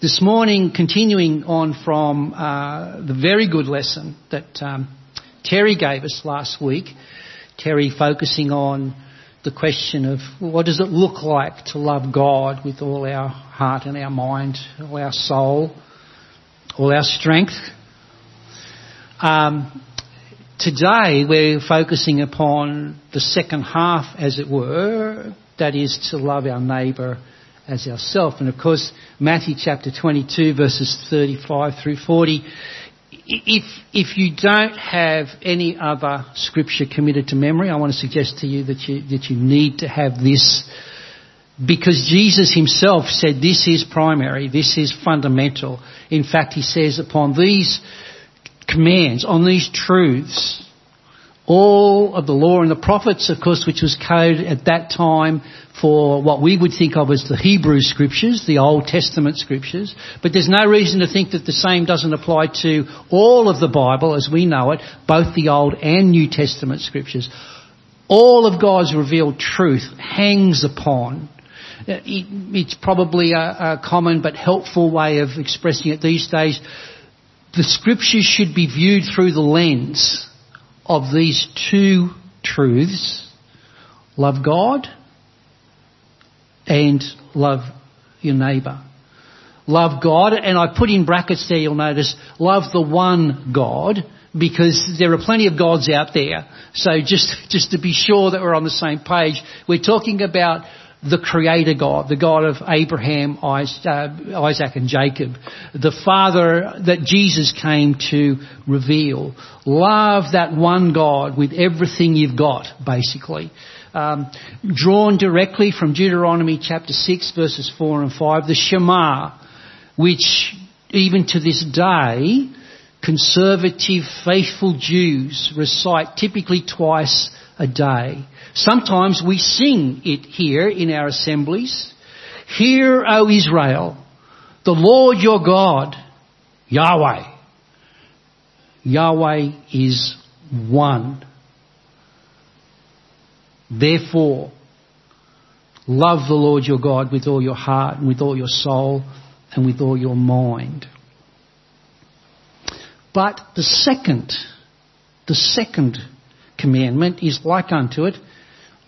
this morning, continuing on from uh, the very good lesson that um, Terry gave us last week, Terry focusing on the question of what does it look like to love God with all our heart and our mind, all our soul, all our strength. Um, today we're focusing upon the second half, as it were, that is to love our neighbour as ourself. And of course, Matthew chapter 22 verses 35 through 40 if, if you don't have any other scripture committed to memory, I want to suggest to you that you, that you need to have this because Jesus himself said this is primary, this is fundamental. In fact, he says upon these commands, on these truths, all of the law and the prophets, of course, which was code at that time for what we would think of as the Hebrew scriptures, the Old Testament scriptures. But there's no reason to think that the same doesn't apply to all of the Bible as we know it, both the Old and New Testament scriptures. All of God's revealed truth hangs upon it's probably a, a, common but helpful way of expressing it these days. The scriptures should be viewed through the lens of these two truths love God and love your neighbour. Love God, and I put in brackets there, you'll notice, love the one God, because there are plenty of gods out there. So just, just to be sure that we're on the same page, we're talking about the creator God, the God of Abraham, uh, Isaac and Jacob, the Father that Jesus came to reveal. Love that one God with everything you've got, basically. Um, drawn directly from Deuteronomy chapter 6 verses 4 and 5, the Shema, which even to this day, conservative, faithful Jews recite typically twice a day. Sometimes we sing it here in our assemblies. Hear, O Israel, the Lord your God, Yahweh. Yahweh is one. Therefore, love the Lord your God with all your heart and with all your soul and with all your mind. But the second, the second commandment is like unto it,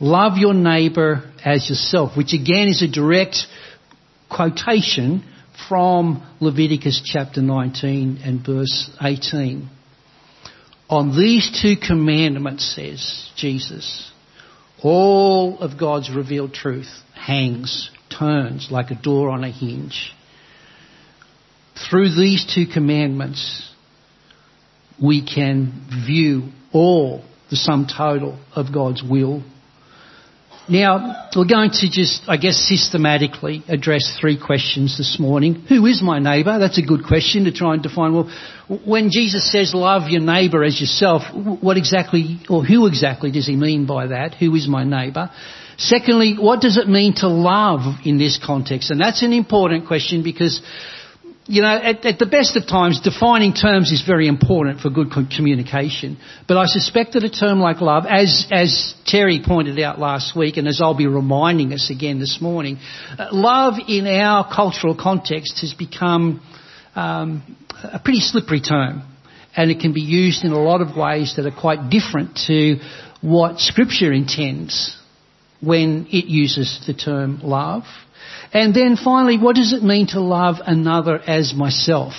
love your neighbour as yourself, which again is a direct quotation from Leviticus chapter 19 and verse 18. On these two commandments, says Jesus, all of God's revealed truth hangs, turns like a door on a hinge. Through these two commandments, we can view all the sum total of God's will. Now, we're going to just, I guess, systematically address three questions this morning. Who is my neighbour? That's a good question to try and define. Well, when Jesus says love your neighbour as yourself, what exactly, or who exactly does he mean by that? Who is my neighbour? Secondly, what does it mean to love in this context? And that's an important question because you know, at, at, the best of times, defining terms is very important for good communication. But I suspect that a term like love, as, as Terry pointed out last week, and as I'll be reminding us again this morning, uh, love in our cultural context has become um, a pretty slippery term. And it can be used in a lot of ways that are quite different to what Scripture intends when it uses the term love. And then finally, what does it mean to love another as myself?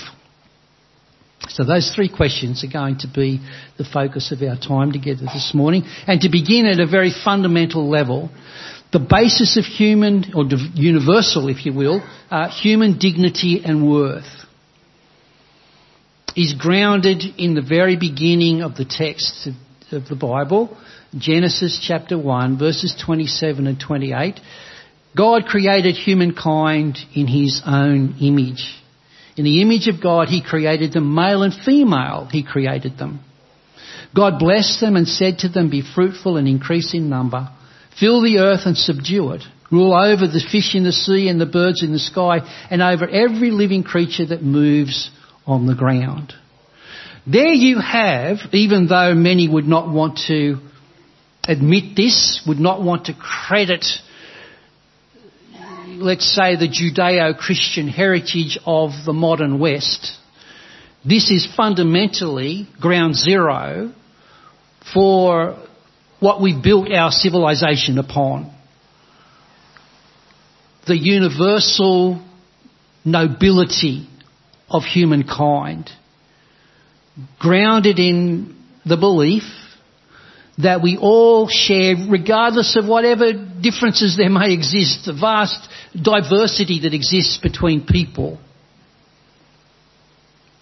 So those three questions are going to be the focus of our time together this morning. And to begin at a very fundamental level, the basis of human, or universal if you will, uh, human dignity and worth is grounded in the very beginning of the text of, the Bible, Genesis chapter 1 verses 27 and 28. God created humankind in his own image. In the image of God, he created them, male and female, he created them. God blessed them and said to them, Be fruitful and increase in number. Fill the earth and subdue it. Rule over the fish in the sea and the birds in the sky and over every living creature that moves on the ground. There you have, even though many would not want to admit this, would not want to credit let's say, the Judeo-Christian heritage of the modern West, this is fundamentally ground zero for what we built our civilization upon. The universal nobility of humankind, grounded in the belief that we all share, regardless of whatever differences there may exist, the vast diversity that exists between people.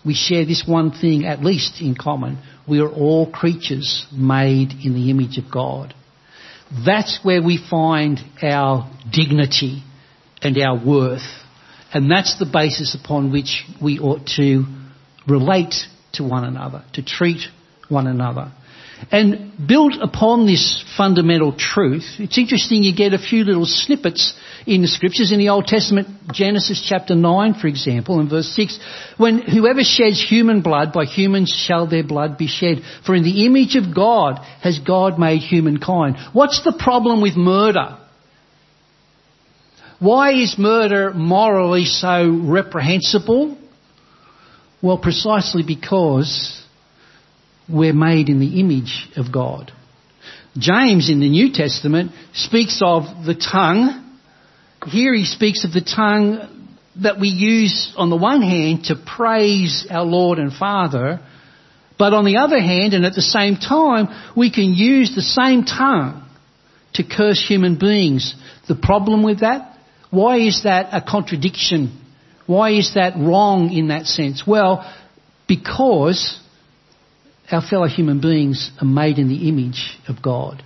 We share this one thing at least in common. We are all creatures made in the image of God. That's where we find our dignity and our worth. And that's the basis upon which we ought to relate to one another, to treat one another. And built upon this fundamental truth, it's interesting you get a few little snippets in the scriptures. In the Old Testament, Genesis chapter 9, for example, in verse 6, when whoever sheds human blood, by humans shall their blood be shed. For in the image of God has God made humankind. What's the problem with murder? Why is murder morally so reprehensible? Well, precisely because we're made in the image of God. James in the New Testament speaks of the tongue. Here he speaks of the tongue that we use on the one hand to praise our Lord and Father, but on the other hand, and at the same time, we can use the same tongue to curse human beings. The problem with that? Why is that a contradiction? Why is that wrong in that sense? Well, because our fellow human beings are made in the image of God.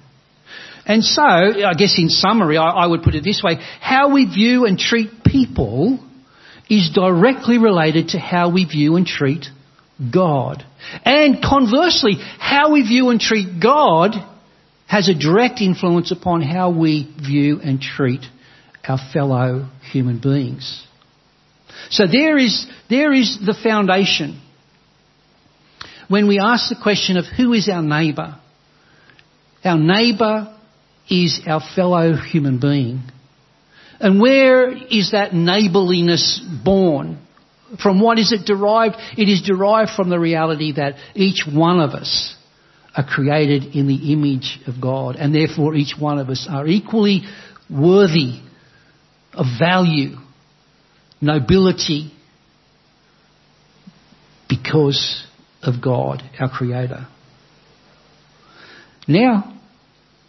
And so, I guess in summary, I, I, would put it this way. How we view and treat people is directly related to how we view and treat God. And conversely, how we view and treat God has a direct influence upon how we view and treat our fellow human beings. So there is, there is the foundation when we ask the question of who is our neighbour, our neighbour is our fellow human being. And where is that neighbourliness born? From what is it derived? It is derived from the reality that each one of us are created in the image of God, and therefore each one of us are equally worthy of value, nobility, because of God, our Creator. Now,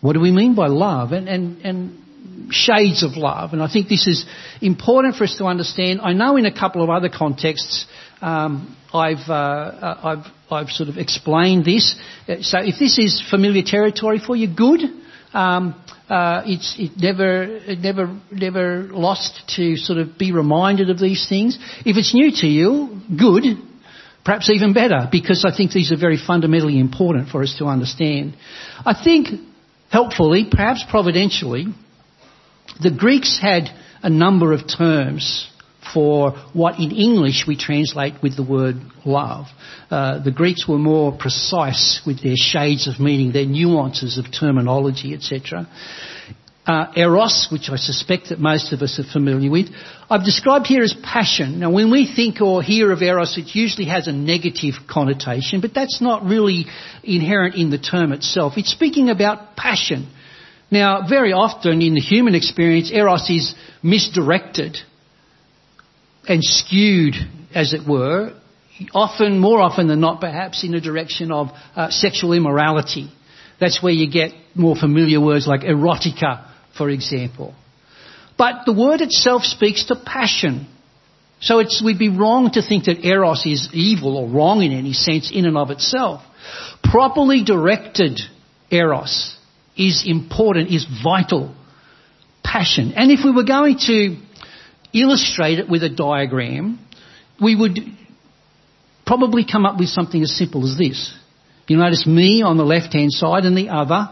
what do we mean by love? And, and, and shades of love. And I think this is important for us to understand. I know in a couple of other contexts, um, I've, uh, uh I've, I've sort of explained this. So if this is familiar territory for you, good. Um, uh, it's it never never never lost to sort of be reminded of these things. If it's new to you, good. Perhaps even better, because I think these are very fundamentally important for us to understand. I think, helpfully, perhaps providentially, the Greeks had a number of terms for what in English we translate with the word love. Uh, the Greeks were more precise with their shades of meaning, their nuances of terminology, etc uh, eros, which I suspect that most of us are familiar with. I've described here as passion. Now, when we think or hear of eros, it usually has a negative connotation, but that's not really inherent in the term itself. It's speaking about passion. Now, very often in the human experience, eros is misdirected and skewed, as it were, often, more often than not, perhaps in the direction of uh, sexual immorality. That's where you get more familiar words like erotica for example. But the word itself speaks to passion. So we'd be wrong to think that eros is evil or wrong in any sense in and of itself. Properly directed eros is important, is vital. Passion. And if we were going to illustrate it with a diagram, we would probably come up with something as simple as this. You notice me on the left hand side and the other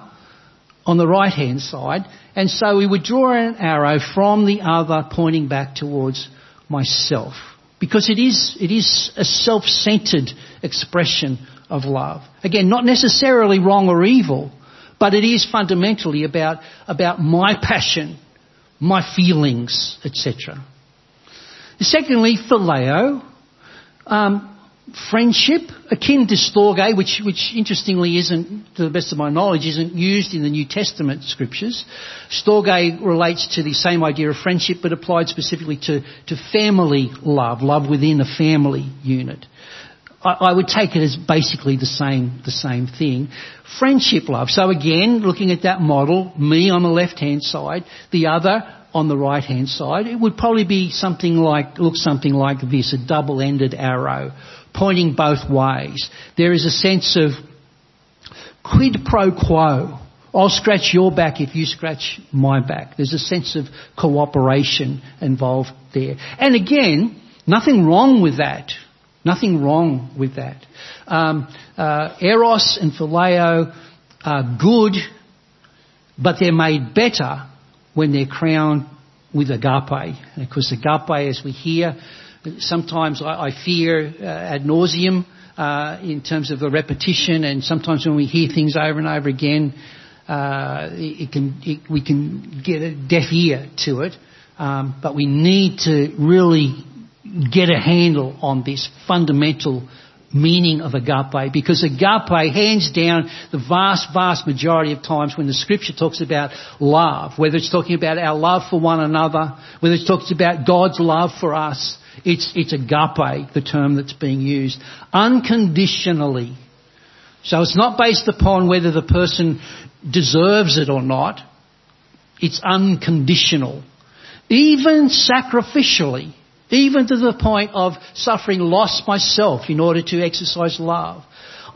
on the right hand side. And so we would draw an arrow from the other pointing back towards myself. Because it is, it is a self-centered expression of love. Again, not necessarily wrong or evil, but it is fundamentally about, about my passion, my feelings, etc. Secondly, phileo, um, friendship, akin to storge, which, which interestingly isn't, to the best of my knowledge, isn't used in the New Testament scriptures. Storge relates to the same idea of friendship, but applied specifically to, to family love, love within a family unit. I, I would take it as basically the same, the same thing. Friendship love. So again, looking at that model, me on the left hand side, the other on the right hand side, it would probably be something like, look something like this, a double-ended arrow pointing both ways. There is a sense of quid pro quo. I'll scratch your back if you scratch my back. There's a sense of cooperation involved there. And again, nothing wrong with that. Nothing wrong with that. Um, uh, eros and phileo are good, but they're made better when they're crowned with agape. Course, agape, as we hear, sometimes I, I fear uh, ad nauseum uh, in terms of the repetition, and sometimes when we hear things over and over again, uh, it, it can it, we can get a deaf ear to it. Um, but we need to really get a handle on this fundamental meaning of agape because agape, hands down, the vast, vast majority of times when the scripture talks about love, whether it's talking about our love for one another, whether it's talking about God's love for us, it's, it's agape, the term that's being used. Unconditionally. So it's not based upon whether the person deserves it or not. It's unconditional. Even sacrificially even to the point of suffering loss myself in order to exercise love.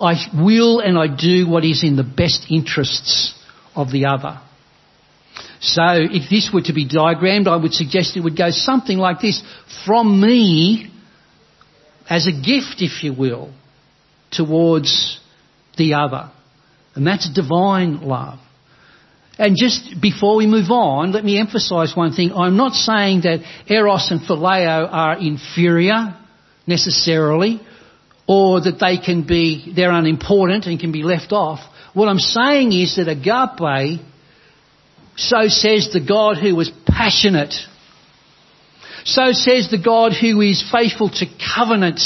I will and I do what is in the best interests of the other. So if this were to be diagrammed, I would suggest it would go something like this. From me, as a gift, if you will, towards the other. And that's divine love. And just before we move on, let me emphasize one thing. I'm not saying that Eros and Phileo are inferior necessarily, or that they can be, they're unimportant and can be left off. What I'm saying is that agape, so says the God who was passionate. So says the God who is faithful to covenant.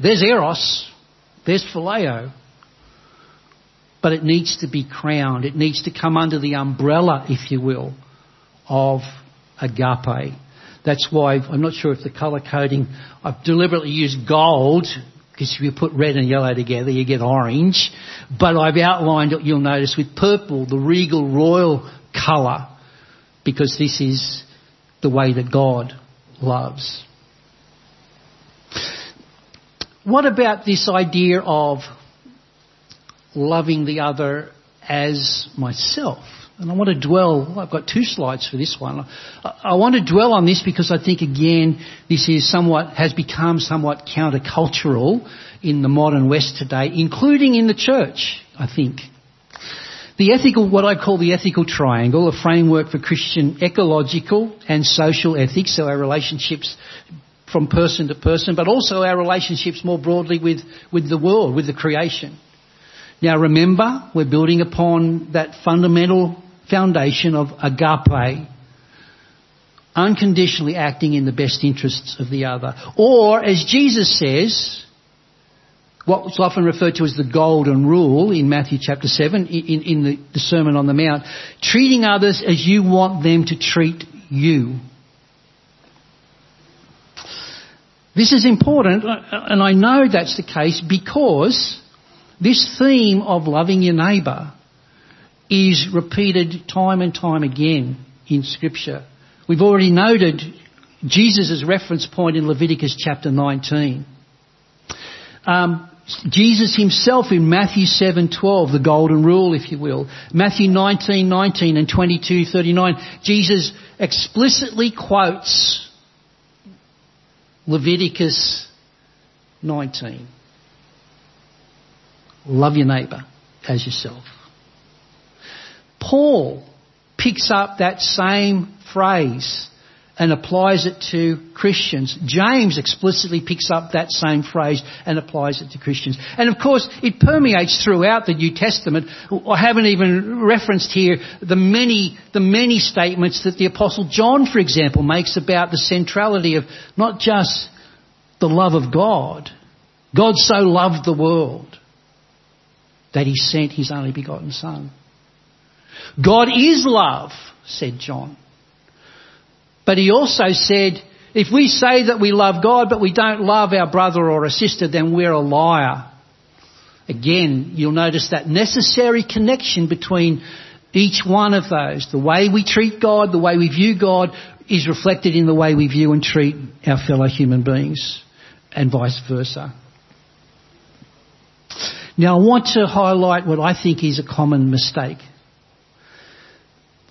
There's Eros. There's Phileo but it needs to be crowned. It needs to come under the umbrella, if you will, of agape. That's why I'm not sure if the colour coding, I've deliberately used gold, because if you put red and yellow together, you get orange. But I've outlined it, you'll notice, with purple, the regal royal colour, because this is the way that God loves. What about this idea of loving the other as myself. And I want to dwell, I've got two slides for this one. I want to dwell on this because I think again, this is somewhat, has become somewhat countercultural in the modern West today, including in the church, I think. The ethical, what I call the ethical triangle, a framework for Christian ecological and social ethics, so our relationships from person to person, but also our relationships more broadly with, with the world, with the creation. Now remember, we're building upon that fundamental foundation of agape, unconditionally acting in the best interests of the other. Or, as Jesus says, what's often referred to as the golden rule in Matthew chapter 7, in, in the, the Sermon on the Mount, treating others as you want them to treat you. This is important, and I know that's the case because this theme of loving your neighbour is repeated time and time again in Scripture. We've already noted Jesus' reference point in Leviticus chapter 19. Um, Jesus himself in Matthew 7:12, the golden rule, if you will. Matthew 19:19 and 22:39, Jesus explicitly quotes Leviticus 19. Love your neighbour as yourself. Paul picks up that same phrase and applies it to Christians. James explicitly picks up that same phrase and applies it to Christians. And of course, it permeates throughout the New Testament. I haven't even referenced here the many, the many statements that the Apostle John, for example, makes about the centrality of not just the love of God. God so loved the world that he sent his only begotten Son. God is love, said John. But he also said, if we say that we love God but we don't love our brother or a sister, then we're a liar. Again, you'll notice that necessary connection between each one of those. The way we treat God, the way we view God, is reflected in the way we view and treat our fellow human beings, and vice versa. Now I want to highlight what I think is a common mistake.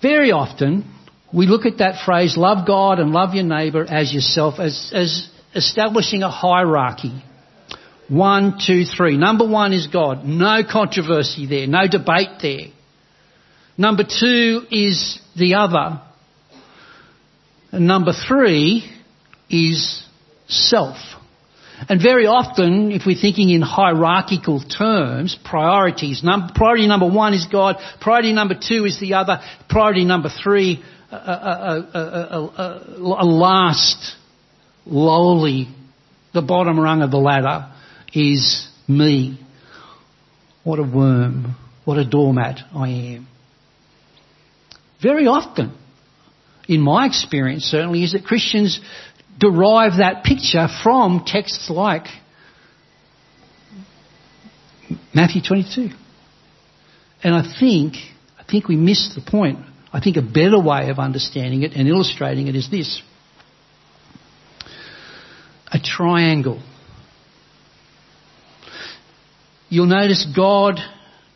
Very often, we look at that phrase, love God and love your neighbour as yourself, as, as establishing a hierarchy. One, two, three. Number one is God. No controversy there. No debate there. Number two is the other. And number three is self. And very often, if we're thinking in hierarchical terms, priorities, num- priority number one is God, priority number two is the other, priority number three a, a, a, a, last lowly, the bottom rung of the ladder is me. What a worm. What a doormat I am. Very often, in my experience certainly, is that Christians derive that picture from texts like Matthew 22. And I think, I think we miss the point I think a better way of understanding it and illustrating it is this. A triangle. You'll notice God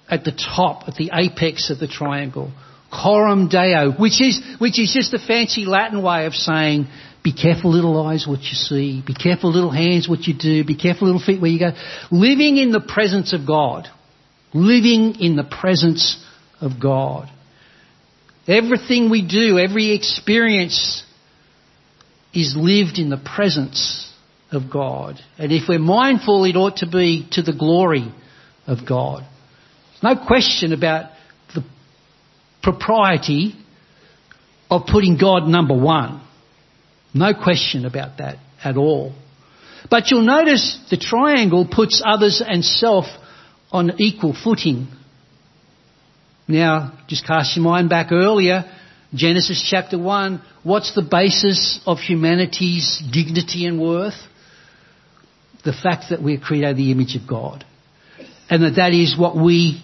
at the top, at the apex of the triangle. Coram Deo, which is, which is just a fancy Latin way of saying, be careful little eyes what you see, be careful little hands what you do, be careful little feet where you go. Living in the presence of God. Living in the presence of God. Everything we do, every experience is lived in the presence of God. And if we're mindful, it ought to be to the glory of God. No question about the propriety of putting God number one. No question about that at all. But you'll notice the triangle puts others and self on equal footing now, just cast your mind back earlier, Genesis chapter 1, what's the basis of humanity's dignity and worth? The fact that we're created the image of God. And that that is what we,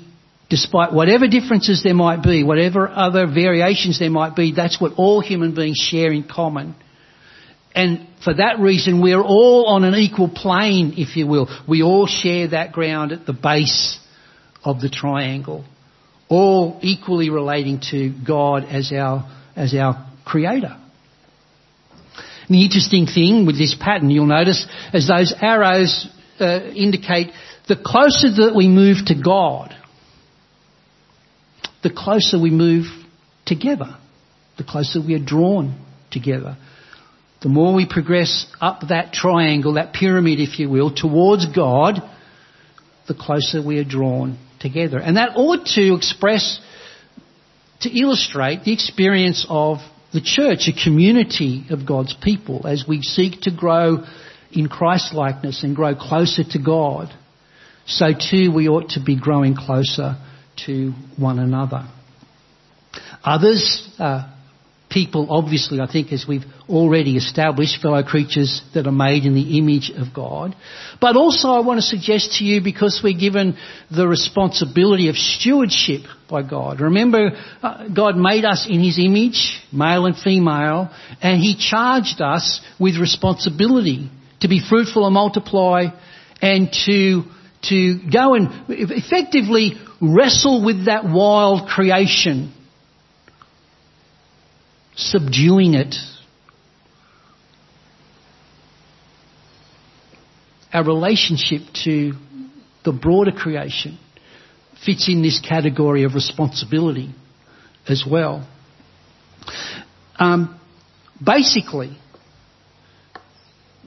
despite whatever differences there might be, whatever other variations there might be, that's what all human beings share in common. And for that reason, we're all on an equal plane, if you will. We all share that ground at the base of the triangle all equally relating to God as our, as our creator. And the interesting thing with this pattern, you'll notice, as those arrows uh, indicate, the closer that we move to God, the closer we move together, the closer we are drawn together. The more we progress up that triangle, that pyramid, if you will, towards God, the closer we are drawn together. And that ought to express, to illustrate the experience of the church, a community of God's people, as we seek to grow in Christ likeness and grow closer to God. So too we ought to be growing closer to one another. Others, uh, people, obviously, I think, as we've already established, fellow creatures that are made in the image of God. But also, I want to suggest to you, because we're given the responsibility of stewardship by God. Remember, uh, God made us in His image, male and female, and He charged us with responsibility to be fruitful and multiply and to to go and effectively wrestle with that wild creation subduing it. Our relationship to the broader creation fits in this category of responsibility as well. Um, basically,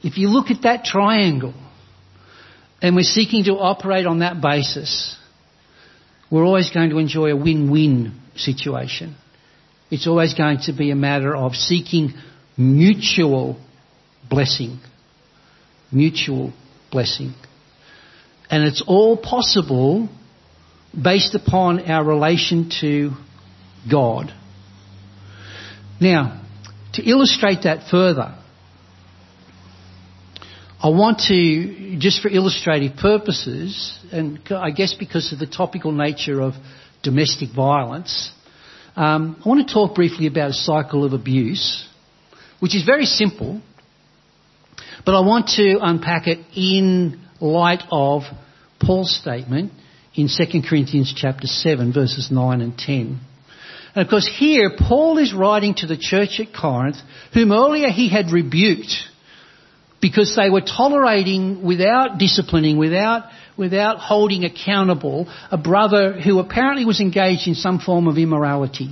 if you look at that triangle and we're seeking to operate on that basis, we're always going to enjoy a win-win situation. It's always going to be a matter of seeking mutual blessing. Mutual blessing. And it's all possible based upon our relation to God. Now, to illustrate that further, I want to, just for illustrative purposes, and I guess because of the topical nature of domestic violence, um, I want to talk briefly about a cycle of abuse, which is very simple, but I want to unpack it in light of Paul's statement in 2 Corinthians chapter 7 verses 9 and 10. And of course here Paul is writing to the church at Corinth whom earlier he had rebuked because they were tolerating without disciplining, without, without holding accountable a brother who apparently was engaged in some form of immorality.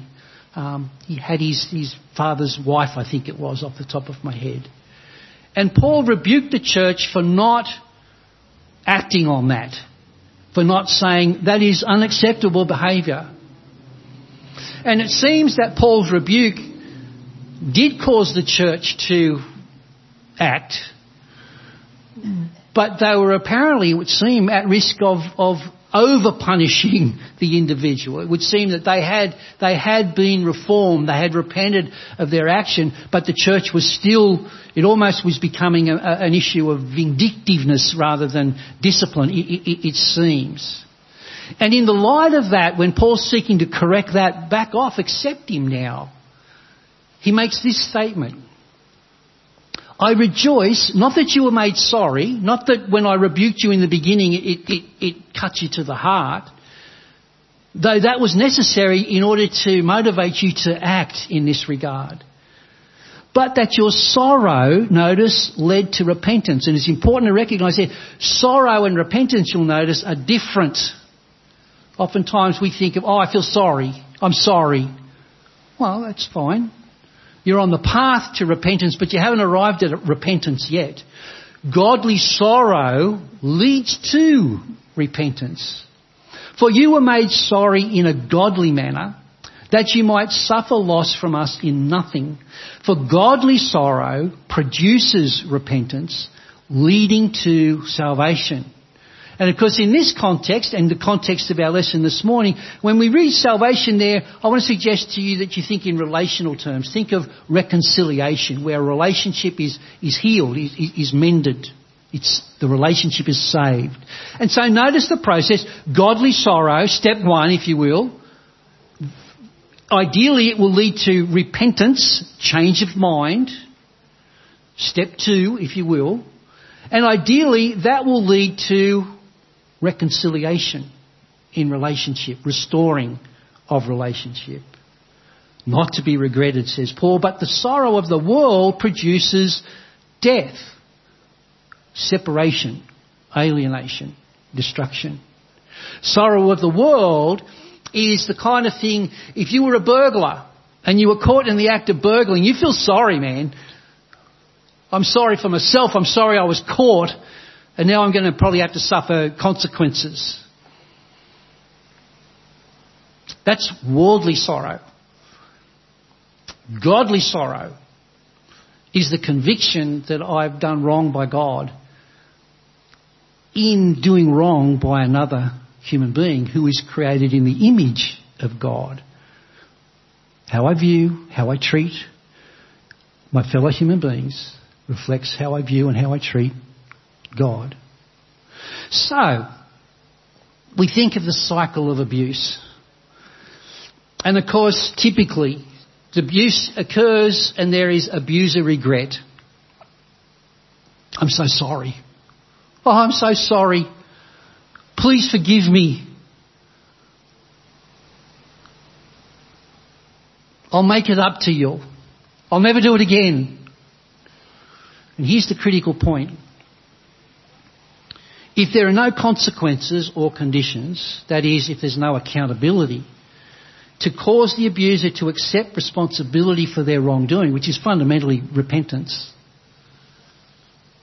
Um, he had his, his father's wife, I think it was, off the top of my head. And Paul rebuked the church for not acting on that, for not saying that is unacceptable behaviour. And it seems that Paul's rebuke did cause the church to act but they were apparently, it would seem, at risk of, of over punishing the individual. It would seem that they had, they had been reformed, they had repented of their action, but the church was still, it almost was becoming a, a, an issue of vindictiveness rather than discipline, it, it, it seems. And in the light of that, when Paul's seeking to correct that, back off, accept him now, he makes this statement. I rejoice, not that you were made sorry, not that when I rebuked you in the beginning it, it, it cut you to the heart, though that was necessary in order to motivate you to act in this regard. But that your sorrow, notice, led to repentance. And it's important to recognise that sorrow and repentance, you'll notice, are different. Oftentimes we think of, oh, I feel sorry. I'm sorry. Well, that's fine. You're on the path to repentance, but you haven't arrived at repentance yet. Godly sorrow leads to repentance. For you were made sorry in a godly manner, that you might suffer loss from us in nothing. For godly sorrow produces repentance, leading to salvation. And of course, in this context, and the context of our lesson this morning, when we read salvation there, I want to suggest to you that you think in relational terms. Think of reconciliation, where a relationship is, is healed, is, is mended. It's, the relationship is saved. And so notice the process. Godly sorrow, step one, if you will. Ideally, it will lead to repentance, change of mind. Step two, if you will. And ideally, that will lead to reconciliation in relationship, restoring of relationship. Not to be regretted, says Paul, but the sorrow of the world produces death, separation, alienation, destruction. Sorrow of the world is the kind of thing, if you were a burglar and you were caught in the act of burgling, you feel sorry, man. I'm sorry for myself. I'm sorry I was caught and now I'm going to probably have to suffer consequences. That's worldly sorrow. Godly sorrow is the conviction that I've done wrong by God in doing wrong by another human being who is created in the image of God. How I view, how I treat my fellow human beings reflects how I view and how I treat God. So, we think of the cycle of abuse. And of course, typically, the abuse occurs and there is abuser regret. I'm so sorry. Oh, I'm so sorry. Please forgive me. I'll make it up to you. I'll never do it again. And here's the critical point. If there are no consequences or conditions, that is, if there's no accountability, to cause the abuser to accept responsibility for their wrongdoing, which is fundamentally repentance.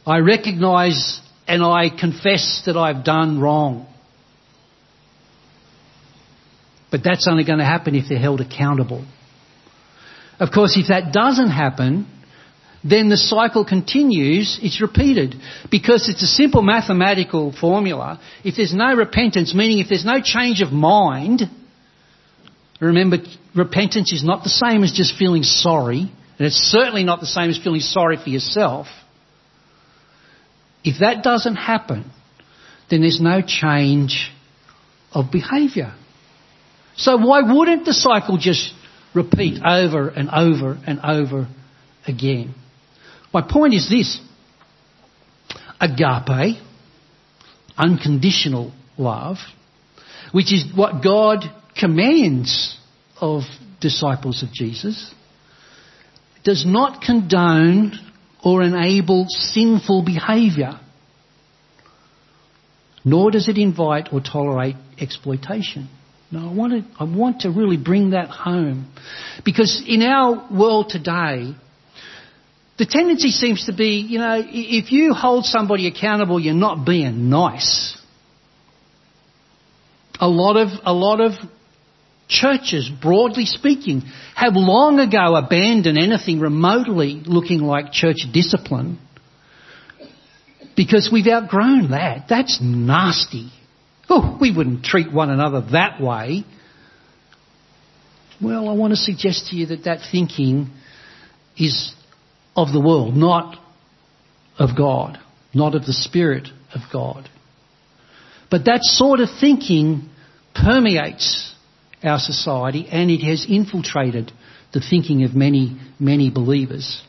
I recognise and I confess that I've done wrong. But that's only going to happen if they're held accountable. Of course, if that doesn't happen, then the cycle continues, it's repeated. Because it's a simple mathematical formula. If there's no repentance, meaning if there's no change of mind, remember, repentance is not the same as just feeling sorry, and it's certainly not the same as feeling sorry for yourself. If that doesn't happen, then there's no change of behaviour. So why wouldn't the cycle just repeat over and over and over again? My point is this. Agape, unconditional love, which is what God commands of disciples of Jesus, does not condone or enable sinful behaviour, nor does it invite or tolerate exploitation. No, I want to, I want to really bring that home. Because in our world today, the tendency seems to be, you know, if you hold somebody accountable, you're not being nice. A lot of, a lot of churches, broadly speaking, have long ago abandoned anything remotely looking like church discipline because we've outgrown that. That's nasty. Oh, we wouldn't treat one another that way. Well, I want to suggest to you that that thinking is of the world, not of God, not of the Spirit of God. But that sort of thinking permeates our society and it has infiltrated the thinking of many, many believers.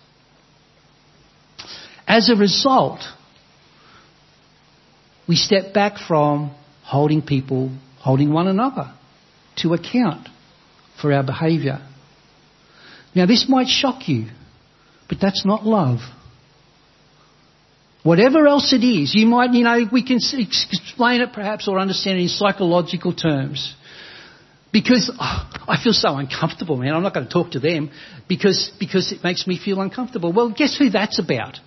As a result, we step back from holding people, holding one another to account for our behaviour. Now, this might shock you, but that's not love. Whatever else it is, you might, you know, we can explain it perhaps or understand it in psychological terms. Because oh, I feel so uncomfortable, man. I'm not going to talk to them because, because it makes me feel uncomfortable. Well, guess who that's about?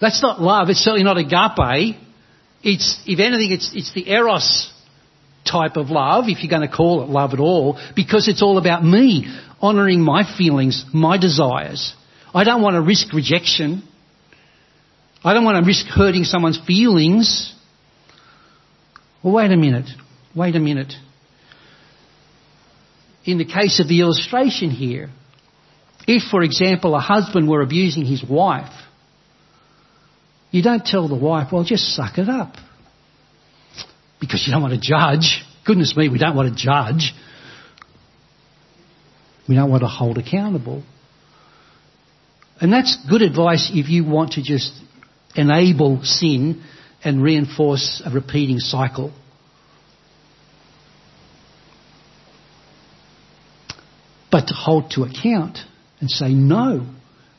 That's not love. It's certainly not agape. It's, if anything, it's, it's the eros type of love, if you're going to call it love at all, because it's all about me honouring my feelings, my desires. I don't want to risk rejection. I don't want to risk hurting someone's feelings. Well, wait a minute. Wait a minute. In the case of the illustration here, if, for example, a husband were abusing his wife, you don't tell the wife, well, just suck it up. Because you don't want to judge. Goodness me, we don't want to judge. We don't want to hold accountable. And that's good advice if you want to just enable sin and reinforce a repeating cycle. But to hold to account and say, no,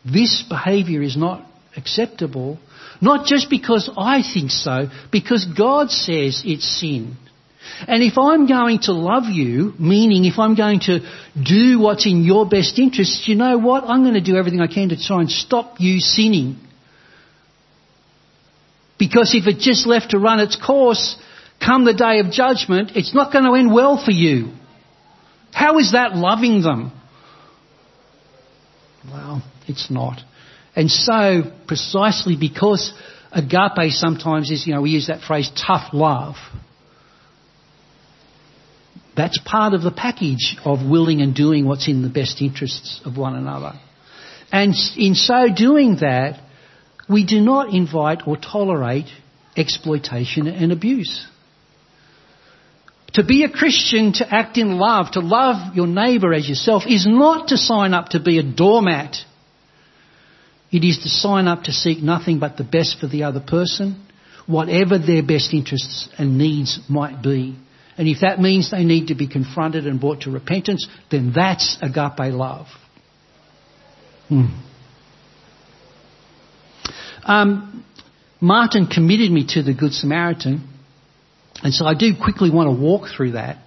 this behaviour is not acceptable, not just because I think so, because God says it's sin. And if I'm going to love you, meaning if I'm going to do what's in your best interest, you know what? I'm going to do everything I can to try and stop you sinning. Because if it just left to run its course, come the day of judgment, it's not going to end well for you. How is that loving them? Well, it's not. And so, precisely because agape sometimes is, you know, we use that phrase tough love. That's part of the package of willing and doing what's in the best interests of one another. And in so doing that, we do not invite or tolerate exploitation and abuse. To be a Christian, to act in love, to love your neighbour as yourself, is not to sign up to be a doormat it is to sign up to seek nothing but the best for the other person, whatever their best interests and needs might be. And if that means they need to be confronted and brought to repentance, then that's agape love. Hmm. Um, Martin committed me to the Good Samaritan, and so I do quickly want to walk through that.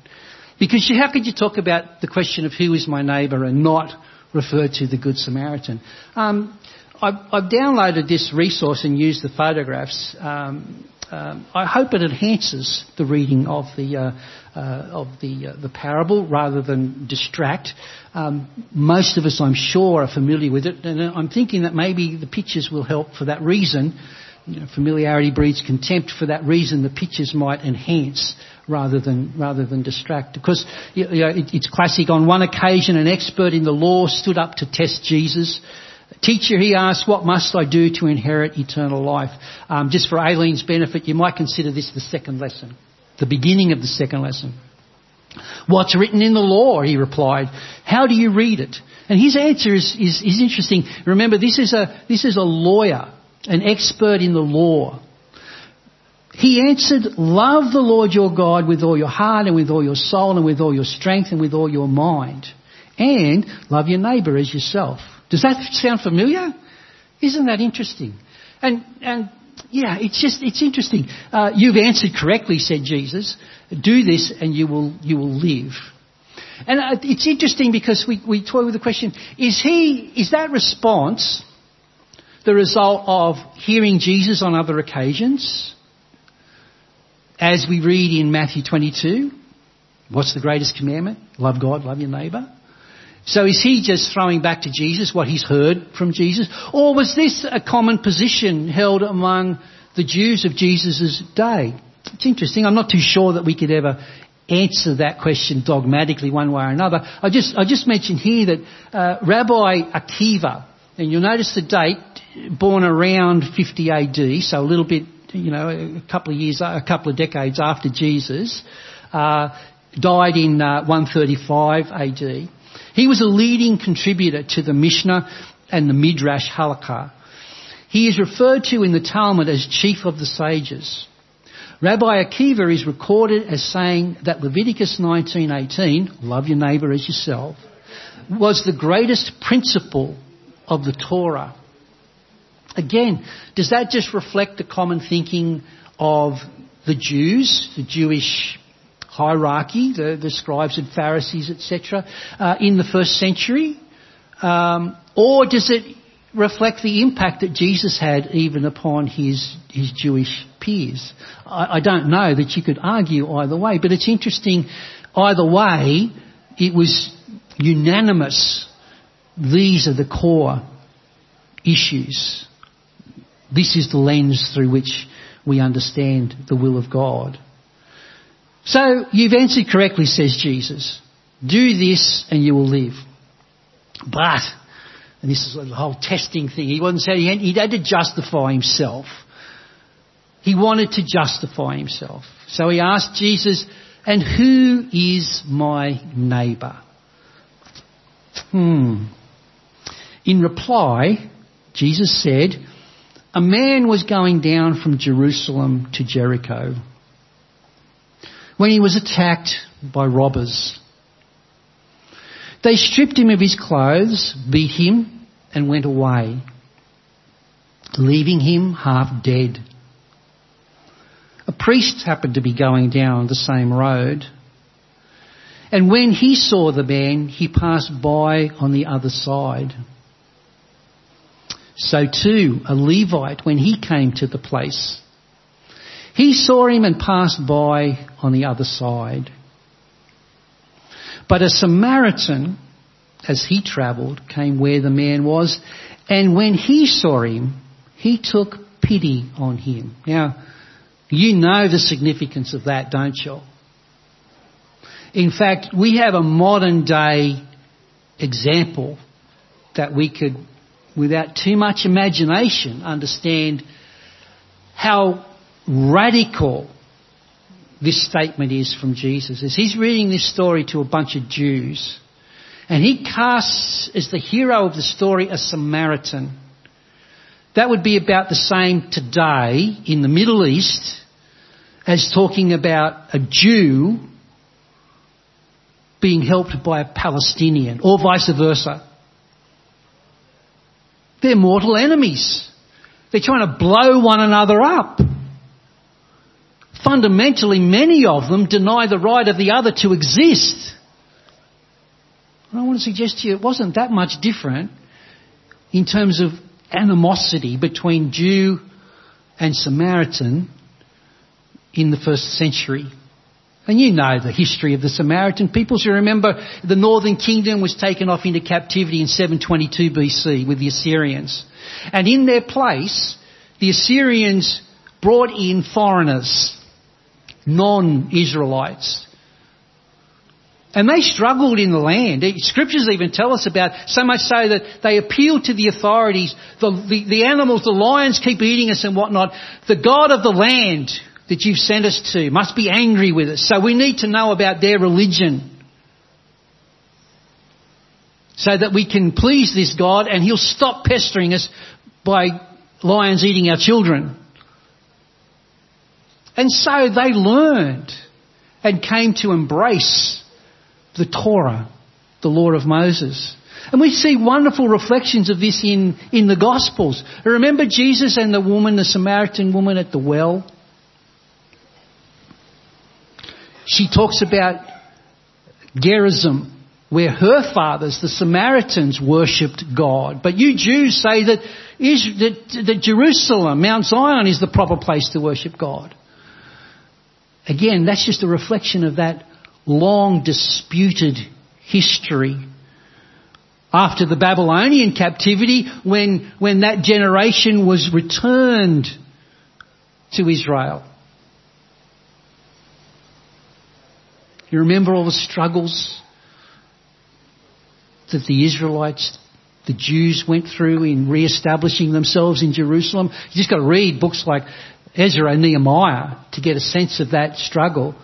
Because how could you talk about the question of who is my neighbour and not refer to the Good Samaritan? Um, I've, I've, downloaded this resource and used the photographs. Um, um, I hope it enhances the reading of the uh, uh, of the uh, the parable rather than distract. Um, most of us, I'm sure, are familiar with it, and I'm thinking that maybe the pictures will help for that reason. You know, familiarity breeds contempt. For that reason, the pictures might enhance rather than rather than distract. Because you know, it, it's classic. On one occasion, an expert in the law stood up to test Jesus. Teacher, he asked, what must I do to inherit eternal life? Um, just for Aileen's benefit, you might consider this the second lesson, the beginning of the second lesson. What's written in the law? He replied. How do you read it? And his answer is, is, is interesting. Remember, this is, a, this is a lawyer, an expert in the law. He answered, Love the Lord your God with all your heart and with all your soul and with all your strength and with all your mind. And love your neighbour as yourself. Does that sound familiar? Isn't that interesting? And, and yeah, it's just, it's interesting. Uh, you've answered correctly, said Jesus. Do this and you will, you will live. And uh, it's interesting because we, we toy with the question, is he, is that response the result of hearing Jesus on other occasions? As we read in Matthew 22, what's the greatest commandment? Love God, love your neighbour. So is he just throwing back to Jesus what he's heard from Jesus? Or was this a common position held among the Jews of Jesus' day? It's interesting. I'm not too sure that we could ever answer that question dogmatically one way or another. I just, I just mentioned here that uh, Rabbi Akiva, and you'll notice the date, born around 50 AD, so a little bit, you know, a couple of years, a couple of decades after Jesus, uh, died in uh, 135 AD. He was a leading contributor to the Mishnah and the Midrash Halakha. He is referred to in the Talmud as chief of the sages. Rabbi Akiva is recorded as saying that Leviticus 19:18, love your neighbour as yourself, was the greatest principle of the Torah. Again, does that just reflect the common thinking of the Jews, the Jewish hierarchy, the, the scribes and Pharisees, etc., uh, in the first century? Um, or does it reflect the impact that Jesus had even upon his, his Jewish peers? I, I don't know that you could argue either way, but it's interesting either way, it was unanimous. These are the core issues. This is the lens through which we understand the will of God. So you've answered correctly, says Jesus. Do this and you will live. But, and this is the whole testing thing, he wasn't saying he had to justify himself. He wanted to justify himself. So he asked Jesus, and who is my neighbour? Hmm. In reply, Jesus said, a man was going down from Jerusalem to Jericho when he was attacked by robbers. They stripped him of his clothes, beat him, and went away, leaving him half dead. A priest happened to be going down the same road, and when he saw the man, he passed by on the other side. So too, a Levite, when he came to the place, he saw him and passed by on the other side. But a Samaritan, as he travelled, came where the man was, and when he saw him, he took pity on him. Now, you know the significance of that, don't you? In fact, we have a modern day example that we could, without too much imagination, understand how radical this statement is from Jesus. As he's reading this story to a bunch of Jews, and he casts as the hero of the story a Samaritan. That would be about the same today in the Middle East as talking about a Jew being helped by a Palestinian, or vice versa. They're mortal enemies. They're trying to blow one another up. Fundamentally many of them deny the right of the other to exist. And I want to suggest to you it wasn't that much different in terms of animosity between Jew and Samaritan in the first century. And you know the history of the Samaritan peoples. You remember the northern kingdom was taken off into captivity in 722 BC with the Assyrians. And in their place, the Assyrians brought in foreigners, non-Israelites. And they struggled in the land. Scriptures even tell us about, so much so that they appealed to the authorities. The, the, the animals, the lions keep eating us and whatnot. The God of the land that you've sent us to must be angry with us. So we need to know about their religion. So that we can please this God and He'll stop pestering us by lions eating our children. And so they learned and came to embrace the Torah, the law of Moses. And we see wonderful reflections of this in, in the Gospels. Remember Jesus and the woman, the Samaritan woman at the well? She talks about Gerizim, where her fathers, the Samaritans, worshipped God. But you Jews say that, that, that Jerusalem, Mount Zion, is the proper place to worship God. Again, that's just a reflection of that long disputed history. After the Babylonian captivity, when, when that generation was returned to Israel. You remember all the struggles that the Israelites, the Jews went through in re-establishing themselves in Jerusalem? You just got to read books like Ezra and Nehemiah to get a sense of that struggle.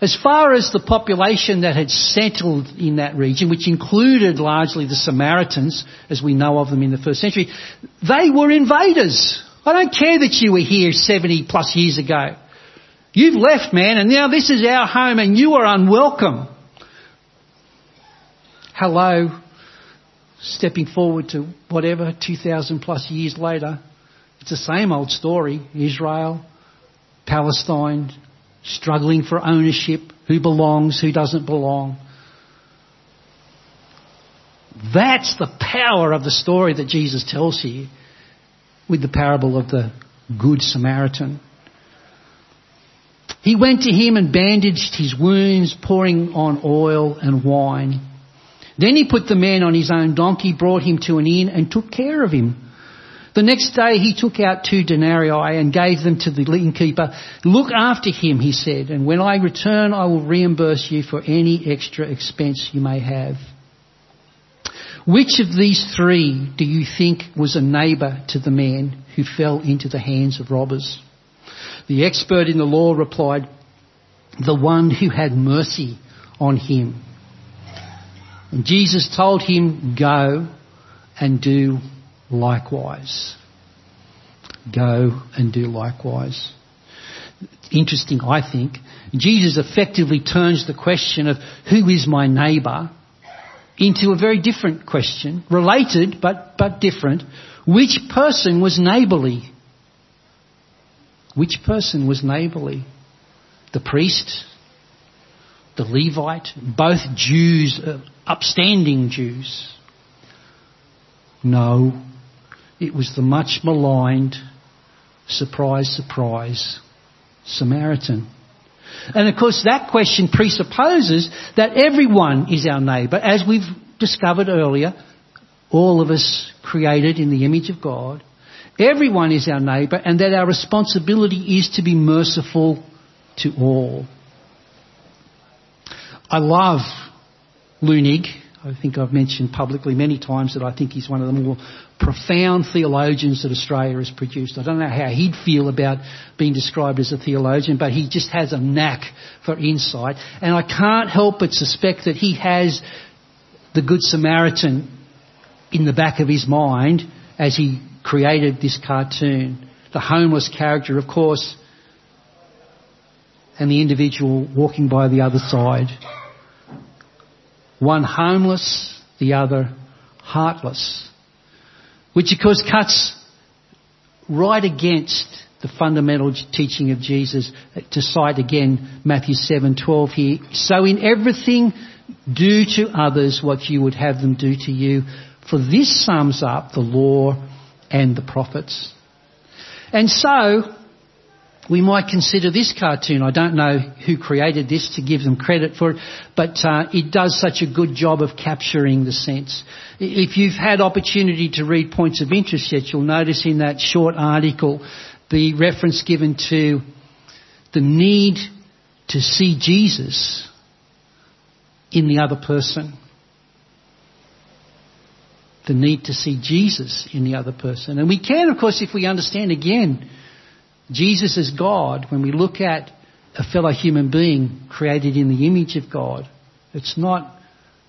As far as the population that had settled in that region, which included largely the Samaritans, as we know of them in the first century, they were invaders. I don't care that you were here 70 plus years ago. You've left, man, and now this is our home and you are unwelcome. Hello, stepping forward to whatever, 2,000 plus years later. It's the same old story. Israel, Palestine, struggling for ownership, who belongs, who doesn't belong. That's the power of the story that Jesus tells here with the parable of the Good Samaritan. He went to him and bandaged his wounds, pouring on oil and wine. Then he put the man on his own donkey, brought him to an inn, and took care of him. The next day he took out two denarii and gave them to the innkeeper. Look after him, he said, and when I return I will reimburse you for any extra expense you may have. Which of these three do you think was a neighbour to the man who fell into the hands of robbers? The expert in the law replied, the one who had mercy on him. And Jesus told him, go and do likewise. Go and do likewise. Interesting, I think. Jesus effectively turns the question of who is my neighbour into a very different question, related but, but different. Which person was neighbourly? Which person was neighbourly? The priest? The Levite? Both Jews, uh, upstanding Jews? No. It was the much maligned, surprise, surprise, Samaritan. And of course that question presupposes that everyone is our neighbour. As we've discovered earlier, all of us created in the image of God. Everyone is our neighbour and that our responsibility is to be merciful to all. I love Leunig I think I've mentioned publicly many times that I think he's one of the more profound theologians that Australia has produced. I don't know how he'd feel about being described as a theologian, but he just has a knack for insight. And I can't help but suspect that he has the Good Samaritan in the back of his mind as he created this cartoon. The homeless character, of course, and the individual walking by the other side. One homeless, the other heartless. Which of course cuts right against the fundamental teaching of Jesus uh, to cite again Matthew 7:12 here. So in everything do to others what you would have them do to you, for this sums up the law and the prophets. And so we might consider this cartoon. I don't know who created this to give them credit for it, but uh, it does such a good job of capturing the sense. If you've had opportunity to read Points of Interest yet, you'll notice in that short article the reference given to the need to see Jesus in the other person. The need to see Jesus in the other person. And we can, of course, if we understand again, Jesus is God, when we look at a fellow human being created in the image of God, it's not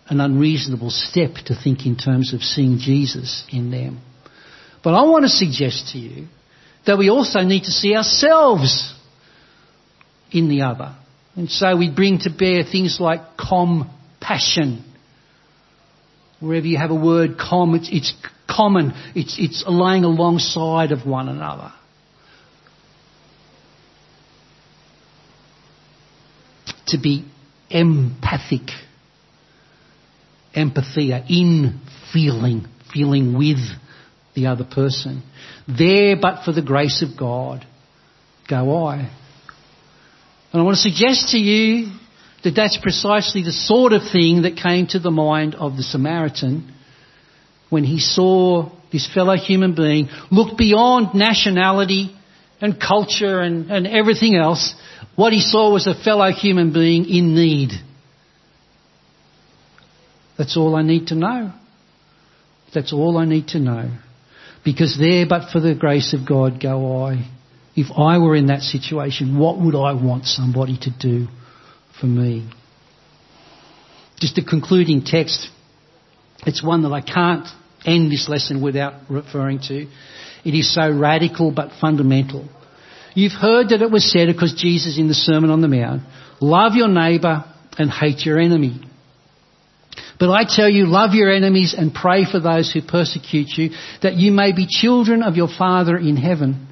an unreasonable step to think in terms of seeing Jesus in them. But I want to suggest to you that we also need to see ourselves in the other. And so we bring to bear things like compassion. Wherever you have a word com, it's, it's common. It's, it's laying alongside of one another. To be empathic. Empathia, in feeling, feeling with the other person. There, but for the grace of God, go I. And I want to suggest to you that that's precisely the sort of thing that came to the mind of the Samaritan when he saw this fellow human being look beyond nationality and culture and, and everything else. What he saw was a fellow human being in need. That's all I need to know. That's all I need to know. Because there, but for the grace of God, go I. If I were in that situation, what would I want somebody to do for me? Just a concluding text. It's one that I can't end this lesson without referring to. It is so radical but fundamental. You've heard that it was said, because Jesus in the Sermon on the Mount, love your neighbour and hate your enemy. But I tell you, love your enemies and pray for those who persecute you, that you may be children of your Father in heaven.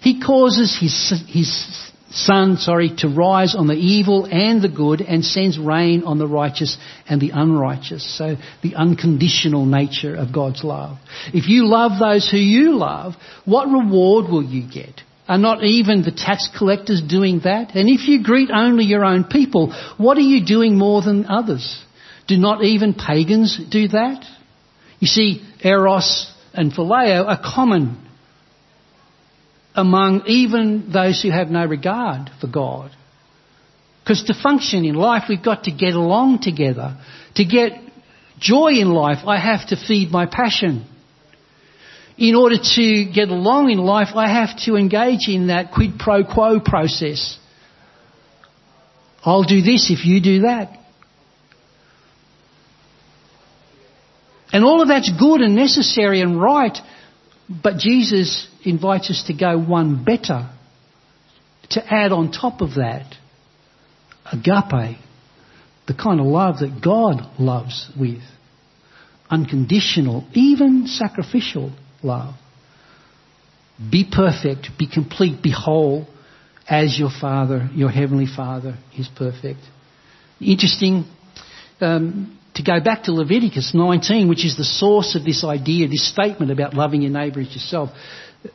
He causes his, his sun, sorry, to rise on the evil and the good and sends rain on the righteous and the unrighteous. So the unconditional nature of God's love. If you love those who you love, what reward will you get? Are not even the tax collectors doing that? And if you greet only your own people, what are you doing more than others? Do not even pagans do that? You see, eros and phileo are common among even those who have no regard for God. Because to function in life, we've got to get along together. To get joy in life, I have to feed my passion. In order to get along in life, I have to engage in that quid pro quo process. I'll do this if you do that. And all of that's good and necessary and right, but Jesus invites us to go one better, to add on top of that agape, the kind of love that God loves with. Unconditional, even sacrificial love. Be perfect, be complete, be whole, as your Father, your Heavenly Father, is perfect. Interesting um, to go back to Leviticus 19, which is the source of this idea, this statement about loving your neighbour as yourself.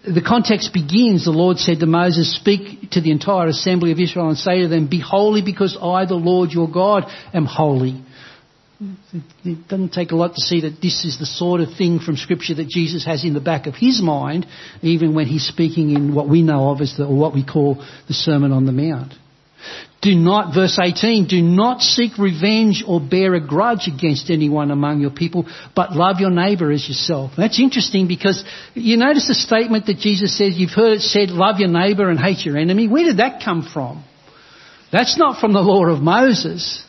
The context begins, the Lord said to Moses, speak to the entire assembly of Israel and say to them, be holy because I, the Lord your God, am holy. It doesn't take a lot to see that this is the sort of thing from Scripture that Jesus has in the back of his mind, even when he's speaking in what we know of as the, or what we call the Sermon on the Mount. Do not, verse 18, do not seek revenge or bear a grudge against anyone among your people, but love your neighbour as yourself. That's interesting because you notice the statement that Jesus says, you've heard it said, love your neighbour and hate your enemy. Where did that come from? That's not from the law of Moses.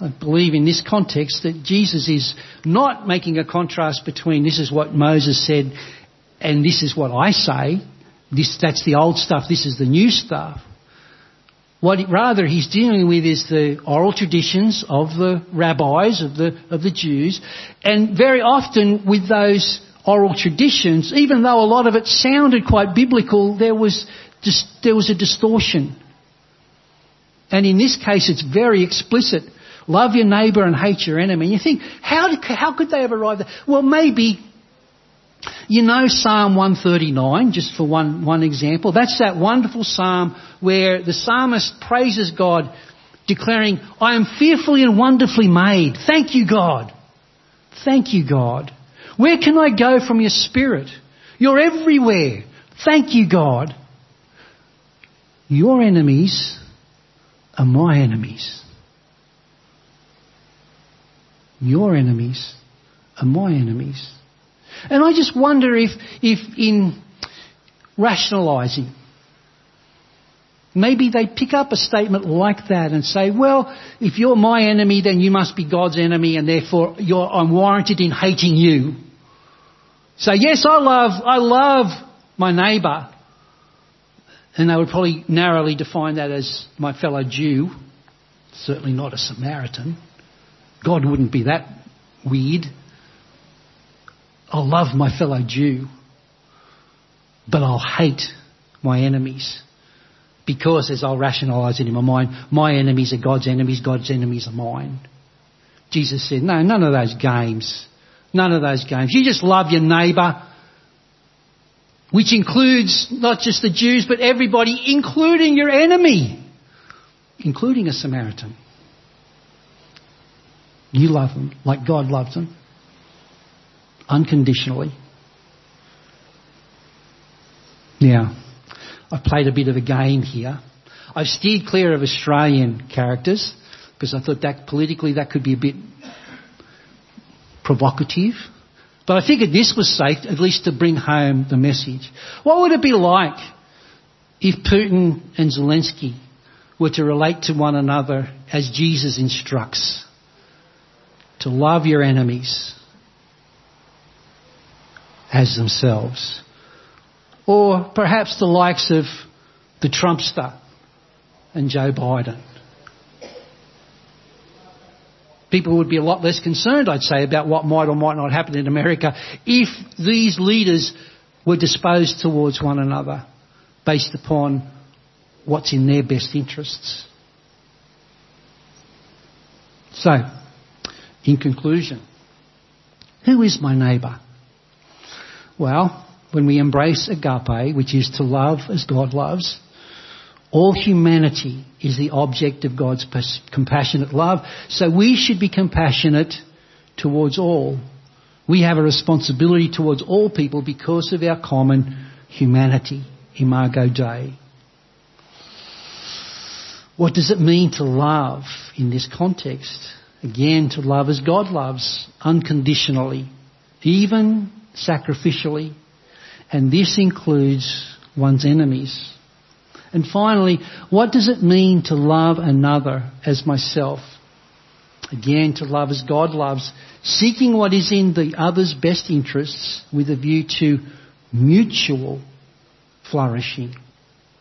I believe in this context that Jesus is not making a contrast between this is what Moses said and this is what I say. This, that's the old stuff, this is the new stuff. What rather he's dealing with is the oral traditions of the rabbis, of the, of the Jews, and very often with those oral traditions, even though a lot of it sounded quite biblical, there was, just, there was a distortion. And in this case, it's very explicit. Love your neighbour and hate your enemy. And you think, how, how could they have arrived there? Well, maybe, you know Psalm 139, just for one, one example. That's that wonderful psalm where the psalmist praises God, declaring, I am fearfully and wonderfully made. Thank you, God. Thank you, God. Where can I go from your spirit? You're everywhere. Thank you, God. Your enemies are my enemies. Your enemies are my enemies. And I just wonder if, if in rationalising, maybe they pick up a statement like that and say, well, if you're my enemy, then you must be God's enemy and therefore I'm warranted in hating you. So yes, I love, I love my neighbour. And they would probably narrowly define that as my fellow Jew, certainly not a Samaritan. God wouldn't be that weird. I'll love my fellow Jew, but I'll hate my enemies. Because, as I'll rationalise it in my mind, my enemies are God's enemies, God's enemies are mine. Jesus said, no, none of those games. None of those games. You just love your neighbour, which includes not just the Jews, but everybody, including your enemy, including a Samaritan. You love them like God loves them, unconditionally. Now, I've played a bit of a game here. I've steered clear of Australian characters because I thought that politically that could be a bit provocative. But I figured this was safe, at least to bring home the message. What would it be like if Putin and Zelensky were to relate to one another as Jesus instructs? To love your enemies as themselves. Or perhaps the likes of the Trumpster and Joe Biden people would be a lot less concerned, I'd say, about what might or might not happen in America if these leaders were disposed towards one another based upon what's in their best interests. So, in conclusion, who is my neighbour? Well, when we embrace agape, which is to love as God loves, all humanity is the object of God's compassionate love, so we should be compassionate towards all. We have a responsibility towards all people because of our common humanity. Imago Dei. What does it mean to love in this context? Again, to love as God loves, unconditionally, even sacrificially, and this includes one's enemies. And finally, what does it mean to love another as myself? Again, to love as God loves, seeking what is in the other's best interests with a view to mutual flourishing.